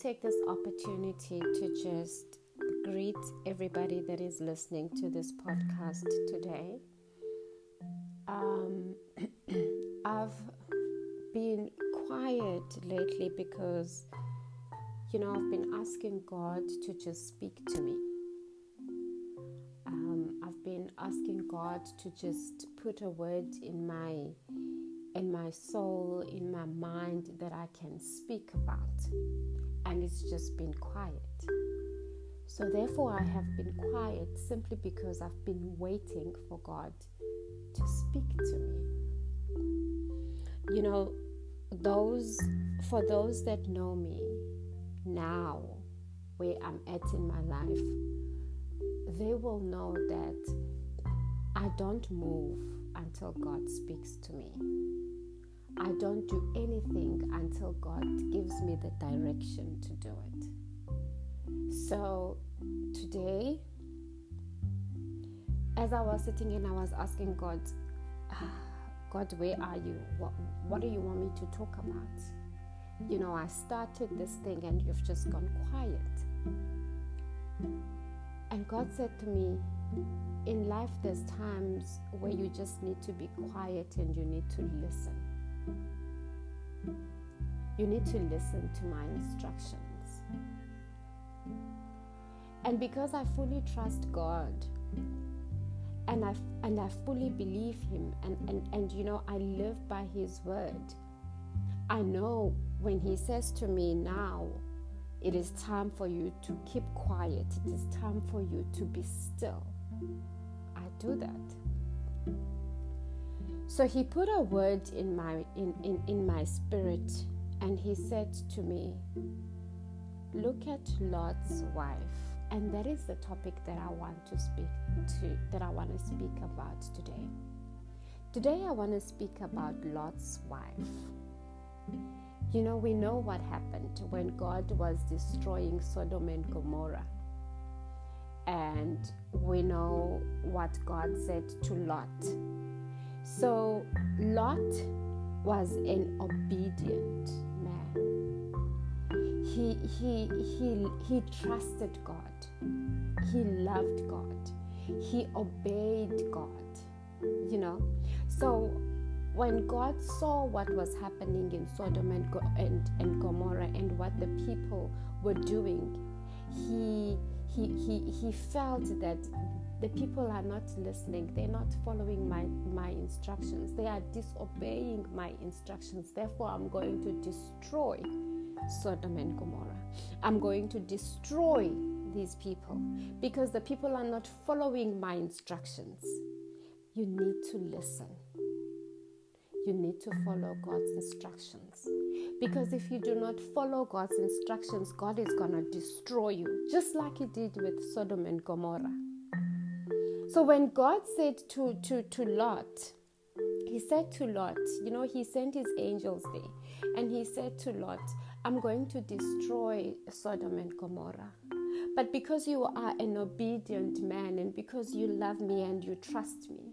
take this opportunity to just greet everybody that is listening to this podcast today. Um, I've been quiet lately because, you know, I've been asking God to just speak to me. Um, I've been asking God to just put a word in my in my soul, in my mind that I can speak about. And it's just been quiet. So, therefore, I have been quiet simply because I've been waiting for God to speak to me. You know, those for those that know me now, where I'm at in my life, they will know that I don't move until God speaks to me. I don't do anything until God gives me the direction to do it. So today, as I was sitting and I was asking God, ah, God, where are you? What, what do you want me to talk about? You know, I started this thing and you've just gone quiet. And God said to me, in life, there's times where you just need to be quiet and you need to listen. You need to listen to my instructions. And because I fully trust God and I, and I fully believe Him, and, and, and you know, I live by His word, I know when He says to me now, it is time for you to keep quiet, it is time for you to be still. I do that. So he put a word in my in, in, in my spirit and he said to me, Look at Lot's wife. And that is the topic that I want to speak to that I want to speak about today. Today I want to speak about Lot's wife. You know, we know what happened when God was destroying Sodom and Gomorrah. And we know what God said to Lot so Lot was an obedient man. He he he he trusted God. He loved God. He obeyed God. You know. So when God saw what was happening in Sodom and, and, and Gomorrah and what the people were doing, he, he, he, he felt that the people are not listening. They're not following my my instructions. They are disobeying my instructions. Therefore i'm going to destroy sodom and gomorrah. I'm going to destroy these people. Because the people are not following my instructions. You need to listen you need to follow God's instructions. Because if you do not follow God's instructions, God is going to destroy you, just like He did with Sodom and Gomorrah. So when God said to, to, to Lot, he said to Lot, you know, he sent his angels there, and he said to Lot, I'm going to destroy Sodom and Gomorrah. But because you are an obedient man and because you love me and you trust me,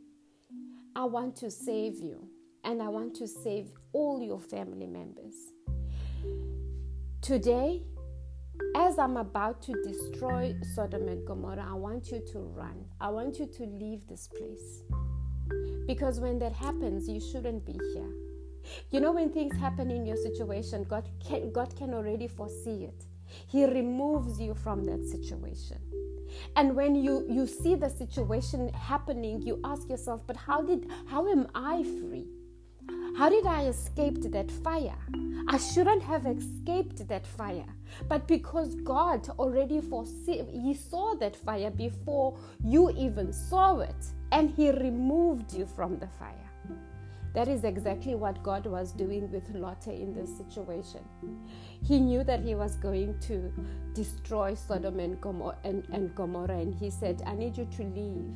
I want to save you and I want to save all your family members. Today, as I'm about to destroy Sodom and Gomorrah, I want you to run. I want you to leave this place. Because when that happens, you shouldn't be here. You know, when things happen in your situation, God can, God can already foresee it. He removes you from that situation. And when you, you see the situation happening, you ask yourself, but how did how am I free? How did I escape that fire? I shouldn't have escaped that fire. But because God already foresee, He saw that fire before you even saw it, and He removed you from the fire. That is exactly what God was doing with Lot in this situation. He knew that he was going to destroy Sodom and Gomorrah, and, and Gomorrah, and he said, I need you to leave.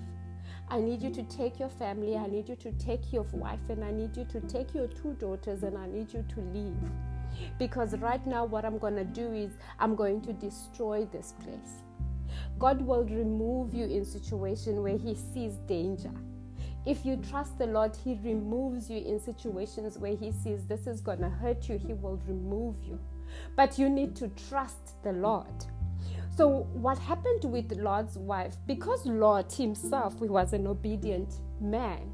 I need you to take your family, I need you to take your wife, and I need you to take your two daughters, and I need you to leave. Because right now, what I'm going to do is I'm going to destroy this place. God will remove you in situation where He sees danger. If you trust the Lord, He removes you in situations where He sees this is going to hurt you. He will remove you. but you need to trust the Lord. So, what happened with Lot's wife? Because Lot himself was an obedient man,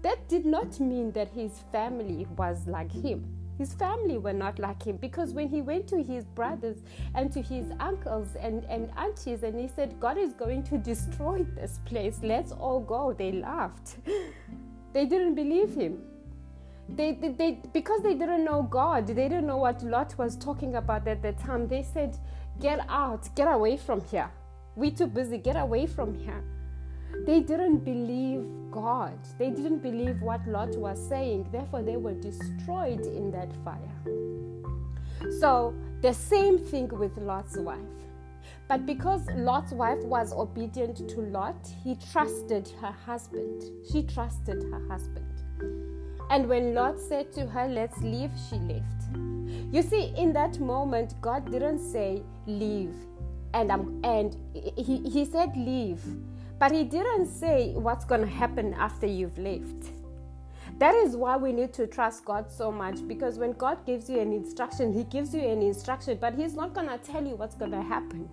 that did not mean that his family was like him. His family were not like him because when he went to his brothers and to his uncles and, and aunties and he said, God is going to destroy this place, let's all go, they laughed. they didn't believe him. They, they, they, because they didn't know God, they didn't know what Lot was talking about at the time. They said, Get out, get away from here. We're too busy, get away from here. They didn't believe God. They didn't believe what Lot was saying. Therefore, they were destroyed in that fire. So, the same thing with Lot's wife. But because Lot's wife was obedient to Lot, he trusted her husband. She trusted her husband. And when Lot said to her, Let's leave, she left. You see, in that moment, God didn't say, Leave. And, um, and he, he said, Leave but he didn't say what's going to happen after you've left. That is why we need to trust God so much because when God gives you an instruction, He gives you an instruction, but He's not going to tell you what's going to happen.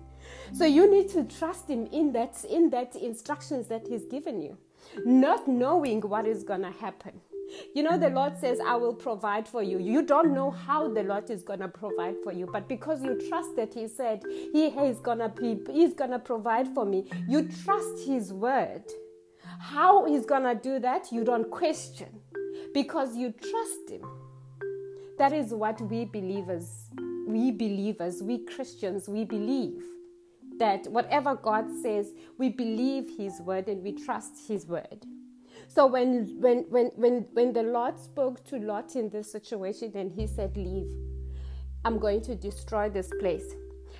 So you need to trust Him in that in that instructions that He's given you, not knowing what is going to happen. You know, the Lord says, I will provide for you. You don't know how the Lord is going to provide for you, but because you trust that He said, He is going to be, He's going to provide for me, you trust His word. How He's going to do that, you don't question because you trust Him. That is what we believers, we believers, we Christians, we believe that whatever God says, we believe His word and we trust His word. So when when when when when the Lord spoke to Lot in this situation and he said, Leave, I'm going to destroy this place.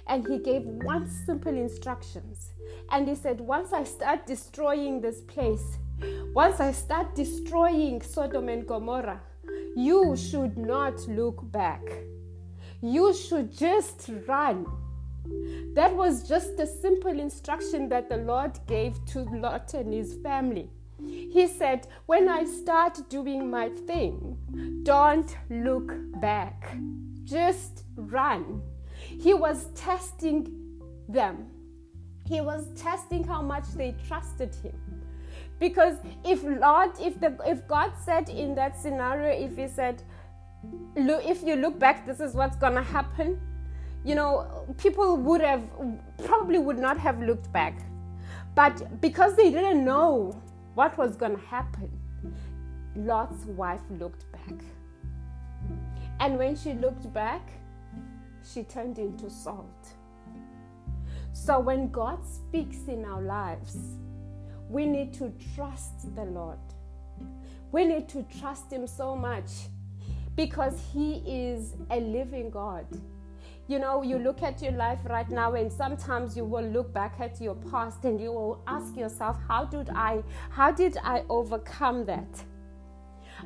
And he gave one simple instructions. And he said, Once I start destroying this place, once I start destroying Sodom and Gomorrah, you should not look back. You should just run. That was just a simple instruction that the Lord gave to Lot and his family. He said, When I start doing my thing, don't look back, just run. He was testing them, he was testing how much they trusted him. Because if Lord, if the if God said in that scenario, if he said, look, if you look back, this is what's gonna happen, you know, people would have probably would not have looked back. But because they didn't know what was going to happen? Lot's wife looked back. And when she looked back, she turned into salt. So when God speaks in our lives, we need to trust the Lord. We need to trust Him so much because He is a living God you know, you look at your life right now, and sometimes you will look back at your past and you will ask yourself, How did I how did I overcome that?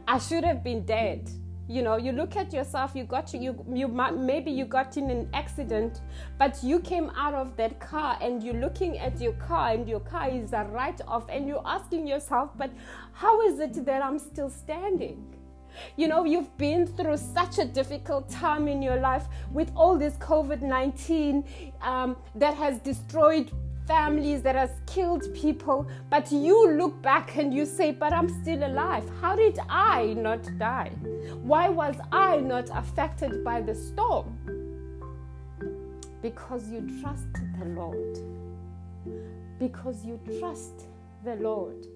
I should have been dead. You know, you look at yourself, you got you you maybe you got in an accident, but you came out of that car and you're looking at your car and your car is a write off and you're asking yourself, but how is it that I'm still standing? You know, you've been through such a difficult time in your life with all this COVID 19 um, that has destroyed families, that has killed people, but you look back and you say, But I'm still alive. How did I not die? Why was I not affected by the storm? Because you trust the Lord. Because you trust the Lord.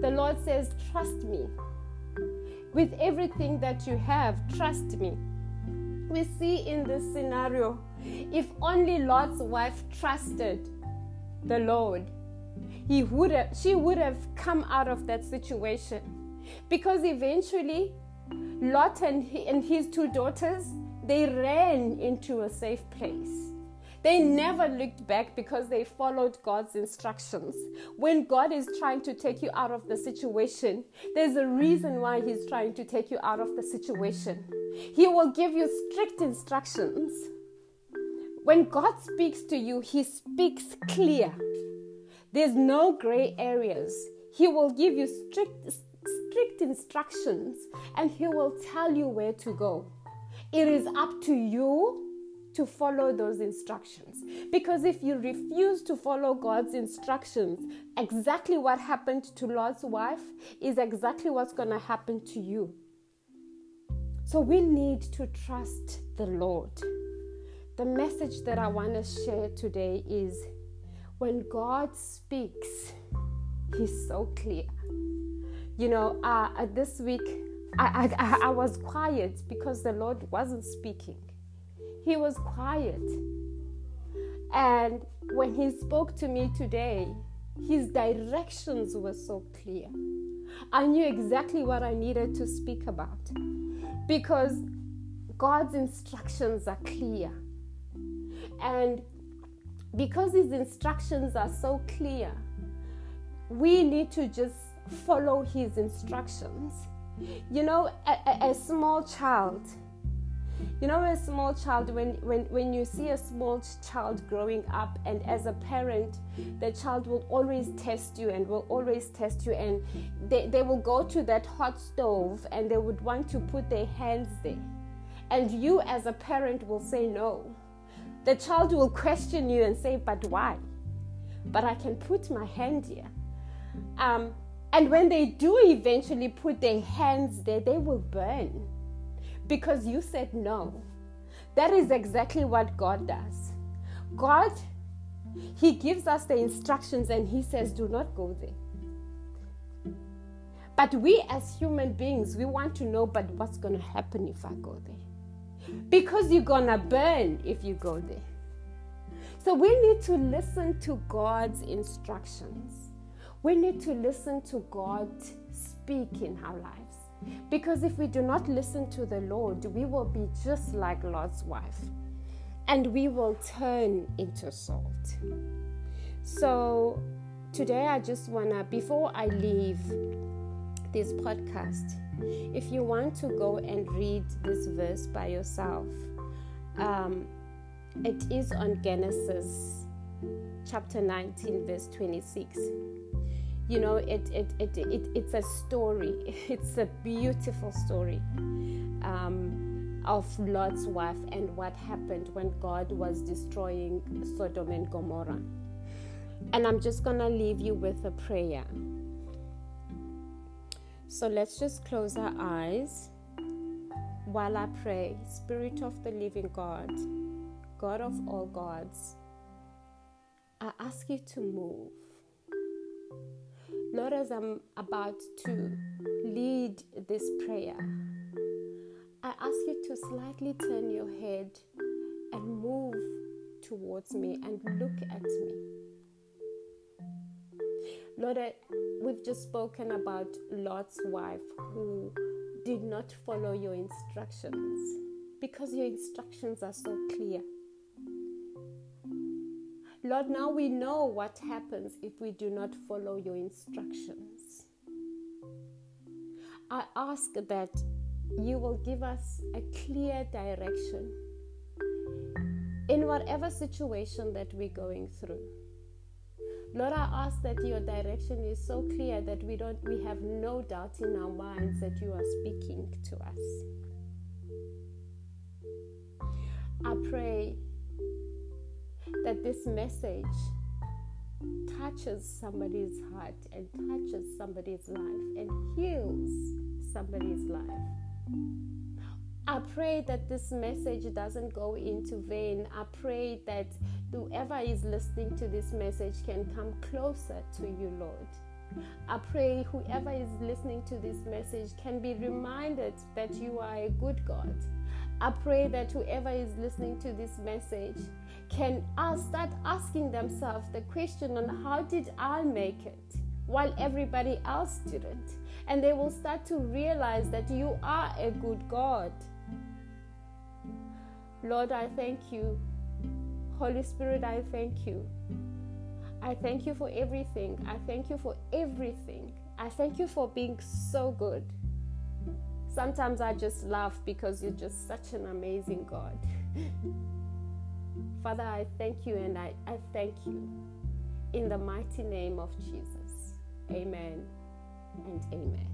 The Lord says, Trust me with everything that you have. Trust me. We see in this scenario, if only Lot's wife trusted the Lord, he would have, she would have come out of that situation. Because eventually, Lot and, he, and his two daughters, they ran into a safe place. They never looked back because they followed God's instructions. When God is trying to take you out of the situation, there's a reason why He's trying to take you out of the situation. He will give you strict instructions. When God speaks to you, He speaks clear. There's no gray areas. He will give you strict, strict instructions and He will tell you where to go. It is up to you to follow those instructions. Because if you refuse to follow God's instructions, exactly what happened to Lot's wife is exactly what's going to happen to you. So we need to trust the Lord. The message that I want to share today is when God speaks, He's so clear. You know, uh, this week I, I, I was quiet because the Lord wasn't speaking. He was quiet. And when he spoke to me today, his directions were so clear. I knew exactly what I needed to speak about because God's instructions are clear. And because his instructions are so clear, we need to just follow his instructions. You know, a, a, small child, you know a small child when, when when you see a small child growing up and as a parent the child will always test you and will always test you and they, they will go to that hot stove and they would want to put their hands there. And you as a parent will say no. The child will question you and say but why? But i can put my hand here. Um, and when they do eventually put their hands there they will burn because you said no. That is exactly what God does. God, He gives us the instructions and He says, do not go there. But we as human beings, we want to know, but what's going to happen if I go there? Because you're going to burn if you go there. So we need to listen to God's instructions. We need to listen to God speak in our lives. Because if we do not listen to the Lord, we will be just like Lot's wife and we will turn into salt. So, today I just want to, before I leave this podcast, if you want to go and read this verse by yourself, um, it is on Genesis chapter 19, verse 26 you know it, it, it, it it's a story. It's a beautiful story um, of lot's wife and what happened when god was destroying sodom and gomorrah. And i'm just gonna leave you with a prayer. So let's just close our eyes while i pray. Spirit of the living god god of all gods i ask you to move Lord, as I'm about to lead this prayer, I ask you to slightly turn your head and move towards me and look at me. Lord, I, we've just spoken about Lot's wife who did not follow your instructions because your instructions are so clear. Lord, now we know what happens if we do not follow your instructions. I ask that you will give us a clear direction in whatever situation that we're going through. Lord, I ask that your direction is so clear that we don't we have no doubt in our minds that you are speaking to us. I pray that this message touches somebody's heart and touches somebody's life and heals somebody's life. I pray that this message doesn't go into vain. I pray that whoever is listening to this message can come closer to you, Lord. I pray whoever is listening to this message can be reminded that you are a good God. I pray that whoever is listening to this message can start asking themselves the question on how did I make it while everybody else didn't? And they will start to realize that you are a good God. Lord, I thank you. Holy Spirit, I thank you. I thank you for everything. I thank you for everything. I thank you for being so good. Sometimes I just laugh because you're just such an amazing God. Father, I thank you and I, I thank you in the mighty name of Jesus. Amen and amen.